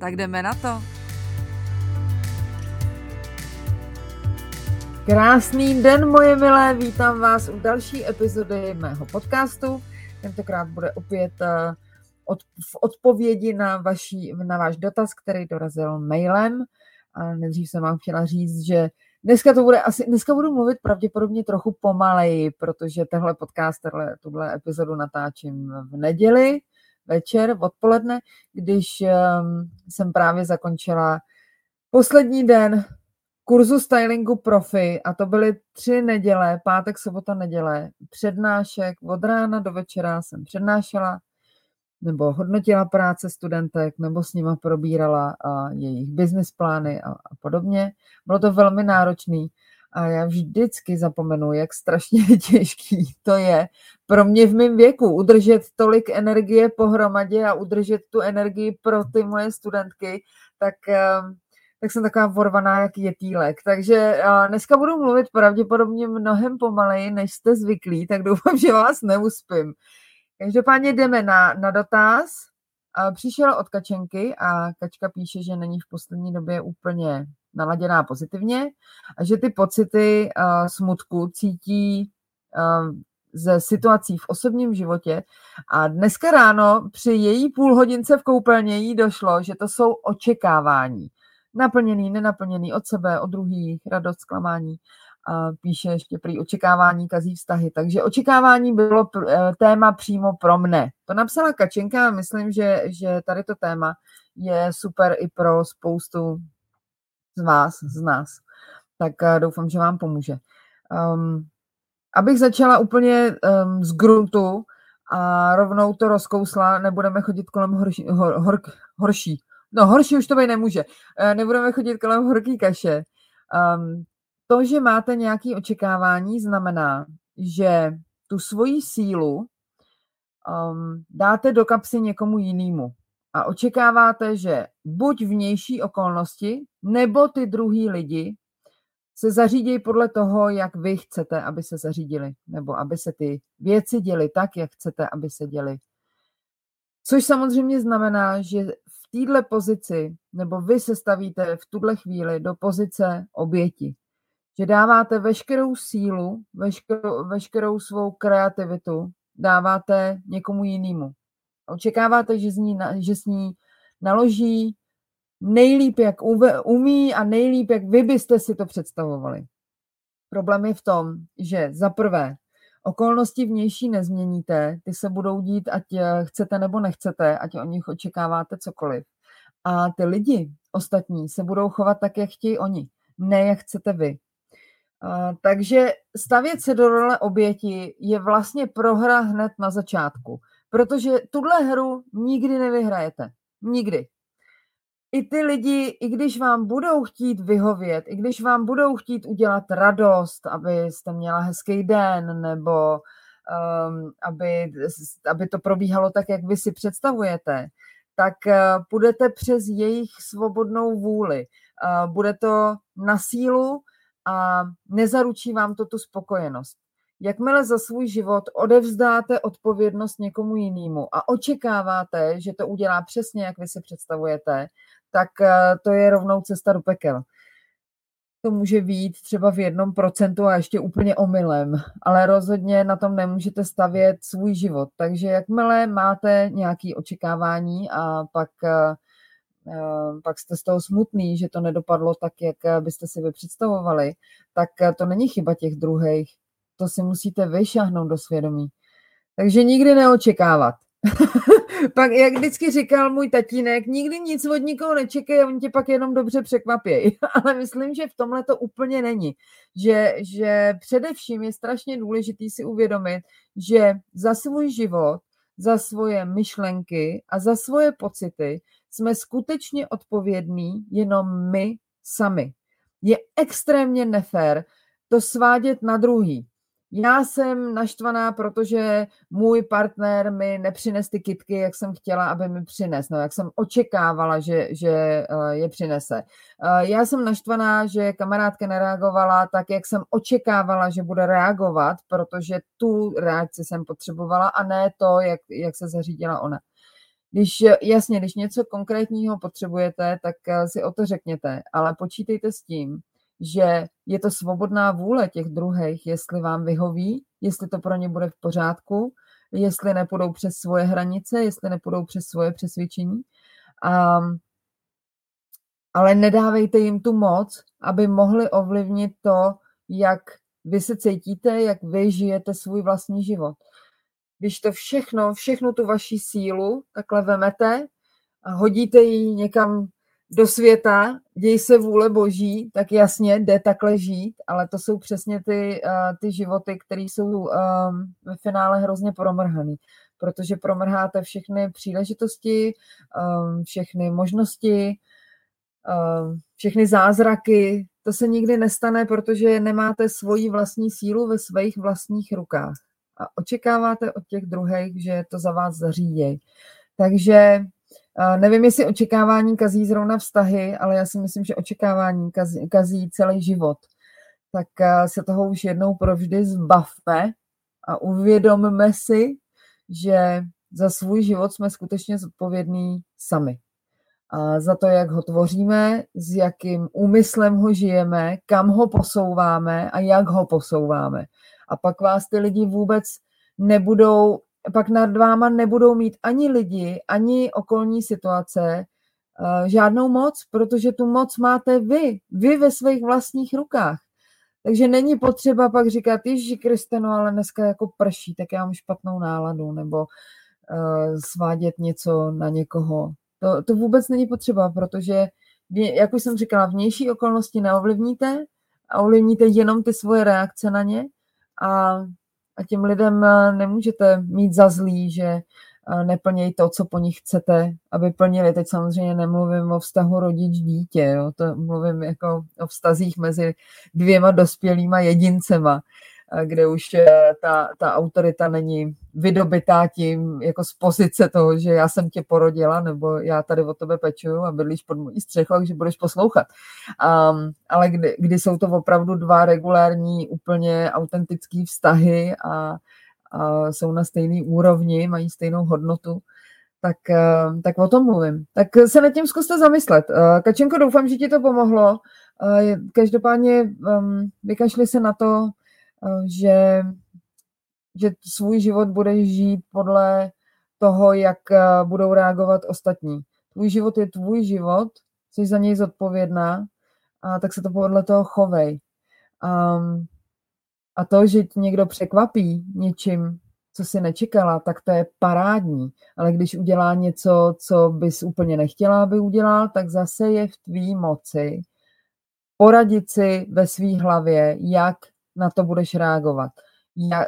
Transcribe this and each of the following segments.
Tak jdeme na to. Krásný den, moje milé, vítám vás u další epizody mého podcastu. Tentokrát bude opět uh, od, v odpovědi na, vaší, na váš dotaz, který dorazil mailem. A nejdřív jsem vám chtěla říct, že dneska to bude asi, dneska budu mluvit pravděpodobně trochu pomaleji, protože tenhle podcast, tuhle epizodu natáčím v neděli, večer, odpoledne, když um, jsem právě zakončila poslední den kurzu stylingu profi a to byly tři neděle, pátek, sobota, neděle, přednášek, od rána do večera jsem přednášela nebo hodnotila práce studentek, nebo s nima probírala a jejich business plány a, a podobně. Bylo to velmi náročný a já vždycky zapomenu, jak strašně těžký to je pro mě v mém věku udržet tolik energie pohromadě a udržet tu energii pro ty moje studentky, tak, ehm, tak jsem taková vorvaná jak jetýlek. Takže dneska budu mluvit pravděpodobně mnohem pomaleji, než jste zvyklí, tak doufám, že vás neuspím. Každopádně jdeme na, na dotaz. Přišel od Kačenky a Kačka píše, že není v poslední době úplně naladěná pozitivně a že ty pocity uh, smutku cítí uh, ze situací v osobním životě. A dneska ráno při její půlhodince v koupelně jí došlo, že to jsou očekávání. Naplněný, nenaplněný od sebe, od druhých, radost, zklamání a píše ještě prý očekávání kazí vztahy. Takže očekávání bylo eh, téma přímo pro mne. To napsala Kačenka a myslím, že, že tady to téma je super i pro spoustu z vás, z nás. Tak eh, doufám, že vám pomůže. Um, abych začala úplně um, z gruntu a rovnou to rozkousla, nebudeme chodit kolem horší, hor, hor, horší. No, horší už to být nemůže. Uh, nebudeme chodit kolem horký kaše. Um, to, že máte nějaké očekávání, znamená, že tu svoji sílu um, dáte do kapsy někomu jinému a očekáváte, že buď vnější okolnosti, nebo ty druhý lidi se zařídí podle toho, jak vy chcete, aby se zařídili, nebo aby se ty věci děly tak, jak chcete, aby se děly. Což samozřejmě znamená, že v této pozici, nebo vy se stavíte v tuhle chvíli do pozice oběti že dáváte veškerou sílu, veškerou, veškerou svou kreativitu, dáváte někomu jinému. Očekáváte, že, z ní, že s ní naloží nejlíp, jak umí a nejlíp, jak vy byste si to představovali. Problém je v tom, že za prvé okolnosti vnější nezměníte, ty se budou dít, ať eh, chcete nebo nechcete, ať o nich očekáváte cokoliv. A ty lidi ostatní se budou chovat tak, jak chtějí oni, ne jak chcete vy takže stavět se do role oběti je vlastně prohra hned na začátku, protože tuhle hru nikdy nevyhrajete. Nikdy. I ty lidi, i když vám budou chtít vyhovět, i když vám budou chtít udělat radost, abyste měla hezký den, nebo um, aby, aby to probíhalo tak, jak vy si představujete, tak uh, půjdete přes jejich svobodnou vůli. Uh, bude to na sílu, a nezaručí vám to tu spokojenost. Jakmile za svůj život odevzdáte odpovědnost někomu jinému a očekáváte, že to udělá přesně, jak vy si představujete, tak eh, to je rovnou cesta do pekel. To může být třeba v jednom procentu a ještě úplně omylem, ale rozhodně na tom nemůžete stavět svůj život. Takže jakmile máte nějaké očekávání a pak eh, Ehm, pak jste z toho smutný, že to nedopadlo tak, jak eh, byste si vy představovali, tak eh, to není chyba těch druhých. To si musíte vyšahnout do svědomí. Takže nikdy neočekávat. pak, jak vždycky říkal můj tatínek, nikdy nic od nikoho nečekej a oni tě pak jenom dobře překvapějí. Ale myslím, že v tomhle to úplně není. Že, že především je strašně důležitý si uvědomit, že za svůj život, za svoje myšlenky a za svoje pocity jsme skutečně odpovědní jenom my sami. Je extrémně nefér to svádět na druhý. Já jsem naštvaná, protože můj partner mi nepřines ty kitky, jak jsem chtěla, aby mi přines, no, jak jsem očekávala, že, že eh, je přinese. Eh, já jsem naštvaná, že kamarádka nereagovala tak, jak jsem očekávala, že bude reagovat, protože tu reakci jsem potřebovala a ne to, jak, jak se zařídila ona. Když, jasně, když něco konkrétního potřebujete, tak eh, si o to řekněte, ale počítejte s tím, že je to svobodná vůle těch druhých, jestli vám vyhoví, jestli to pro ně bude v pořádku, jestli nepůjdou přes svoje hranice, jestli nepůjdou přes svoje přesvědčení. A, ale nedávejte jim tu moc, aby mohli ovlivnit to, jak vy se cítíte, jak vy žijete svůj vlastní život. Když to všechno, všechnu tu vaši sílu takhle vemete a hodíte ji někam do světa, děj se vůle boží, tak jasně jde takhle žít, ale to jsou přesně ty, uh, ty životy, které jsou um, ve finále hrozně promrhaný, protože promrháte všechny příležitosti, um, všechny možnosti, um, všechny zázraky, to se nikdy nestane, protože nemáte svoji vlastní sílu ve svých vlastních rukách a očekáváte od těch druhých, že to za vás zařídějí. Takže Nevím, jestli očekávání kazí zrovna vztahy, ale já si myslím, že očekávání kazí, kazí celý život. Tak se toho už jednou provždy zbavme a uvědomme si, že za svůj život jsme skutečně zodpovědní sami. A za to, jak ho tvoříme, s jakým úmyslem ho žijeme, kam ho posouváme a jak ho posouváme. A pak vás ty lidi vůbec nebudou pak nad váma nebudou mít ani lidi, ani okolní situace uh, žádnou moc, protože tu moc máte vy, vy ve svých vlastních rukách. Takže není potřeba pak říkat, Ježíši Kriste, no ale dneska jako prší, tak já mám špatnou náladu, nebo uh, svádět něco na někoho. To, to vůbec není potřeba, protože, jak už jsem říkala, vnější okolnosti neovlivníte a ovlivníte jenom ty svoje reakce na ně a a těm lidem eh, nemůžete mít za zlý, že eh, neplnějí to, co po nich chcete, aby plnili. Teď samozřejmě nemluvím o vztahu rodič-dítě, jo? to mluvím jako o vztazích mezi dvěma dospělýma jedincema kde už ta, ta autorita není vydobitá tím jako z pozice toho, že já jsem tě porodila, nebo já tady o tebe pečuju a bydlíš pod mojí střechou, že budeš poslouchat. Um, ale kdy, kdy jsou to opravdu dva regulární, úplně autentický vztahy a, a jsou na stejné úrovni, mají stejnou hodnotu, tak, tak o tom mluvím. Tak se nad tím zkuste zamyslet. Kačenko, doufám, že ti to pomohlo. Každopádně um, vykašli se na to, Eh, že, že svůj život budeš žít podle toho, jak eh, budou reagovat ostatní. Tvůj život je tvůj život, jsi za něj zodpovědná, a tak se to podle toho chovej. Um, a to, že ti někdo překvapí něčím, co si nečekala, tak to je parádní. Ale když udělá něco, co bys úplně nechtěla, aby udělal, tak zase je v tvý moci poradit si ve své hlavě, jak na to budeš reagovat,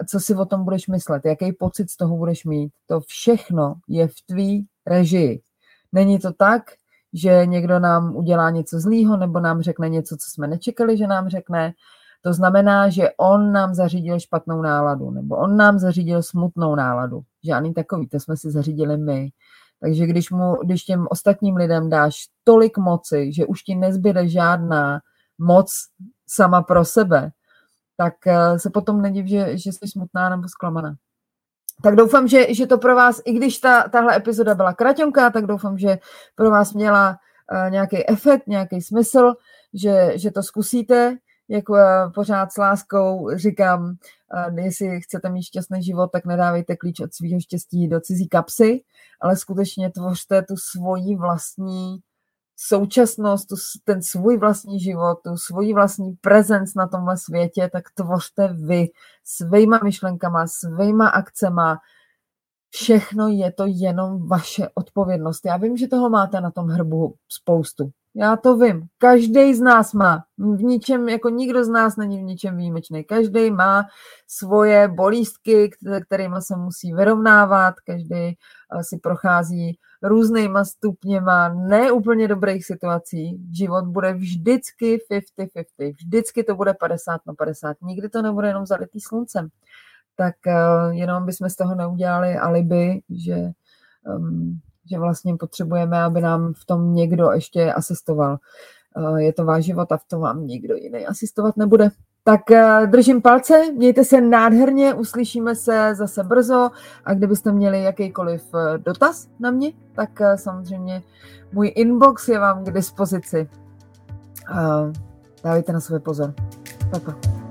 co si o tom budeš myslet, jaký pocit z toho budeš mít. To všechno je v tvý režii. Není to tak, že někdo nám udělá něco zlýho nebo nám řekne něco, co jsme nečekali, že nám řekne. To znamená, že on nám zařídil špatnou náladu nebo on nám zařídil smutnou náladu. Žádný takový, to jsme si zařídili my. Takže když, mu, když těm ostatním lidem dáš tolik moci, že už ti nezbyde žádná moc sama pro sebe, tak eh, se potom nediv, že, že jsi smutná nebo zklamaná. Tak doufám, že, že to pro vás, i když ta, tahle epizoda byla kraťonká, tak doufám, že pro vás měla uh, nějaký efekt, nějaký smysl, že, že to zkusíte, jako uh, pořád s láskou říkám, jestli chcete mít šťastný život, tak nedávejte klíč od svého štěstí do cizí kapsy, ale skutečně tvořte tu svoji vlastní současnost, tu, ten svůj vlastní život, tu svůj vlastní prezenc na tomhle světě, tak tvořte vy svýma myšlenkama, svýma akcema. Všechno je to jenom vaše odpovědnost. Já vím, že toho máte na tom hrbu spoustu. Já to vím. Každý z nás má. V ničem, jako nikdo z nás není v ničem výjimečný. Každý má svoje bolístky, kterými se musí vyrovnávat. Každý eh, si prochází různýma stupněma neúplně dobrých situací. Život bude vždycky 50-50. Vždycky to bude 50 na 50. Nikdy to nebude jenom zalitý sluncem. Tak uh, jenom bychom z toho neudělali alibi, že, um, že vlastně potřebujeme, aby nám v tom někdo ještě asistoval. Uh, je to váš život a v tom vám nikdo jiný asistovat nebude. Tak eh, držím palce, mějte se nádherně, uslyšíme se zase brzo a kdybyste měli jakýkoliv eh, dotaz na mě, tak eh, samozřejmě můj inbox je vám k dispozici. Dávejte na sebe pozor. Tak.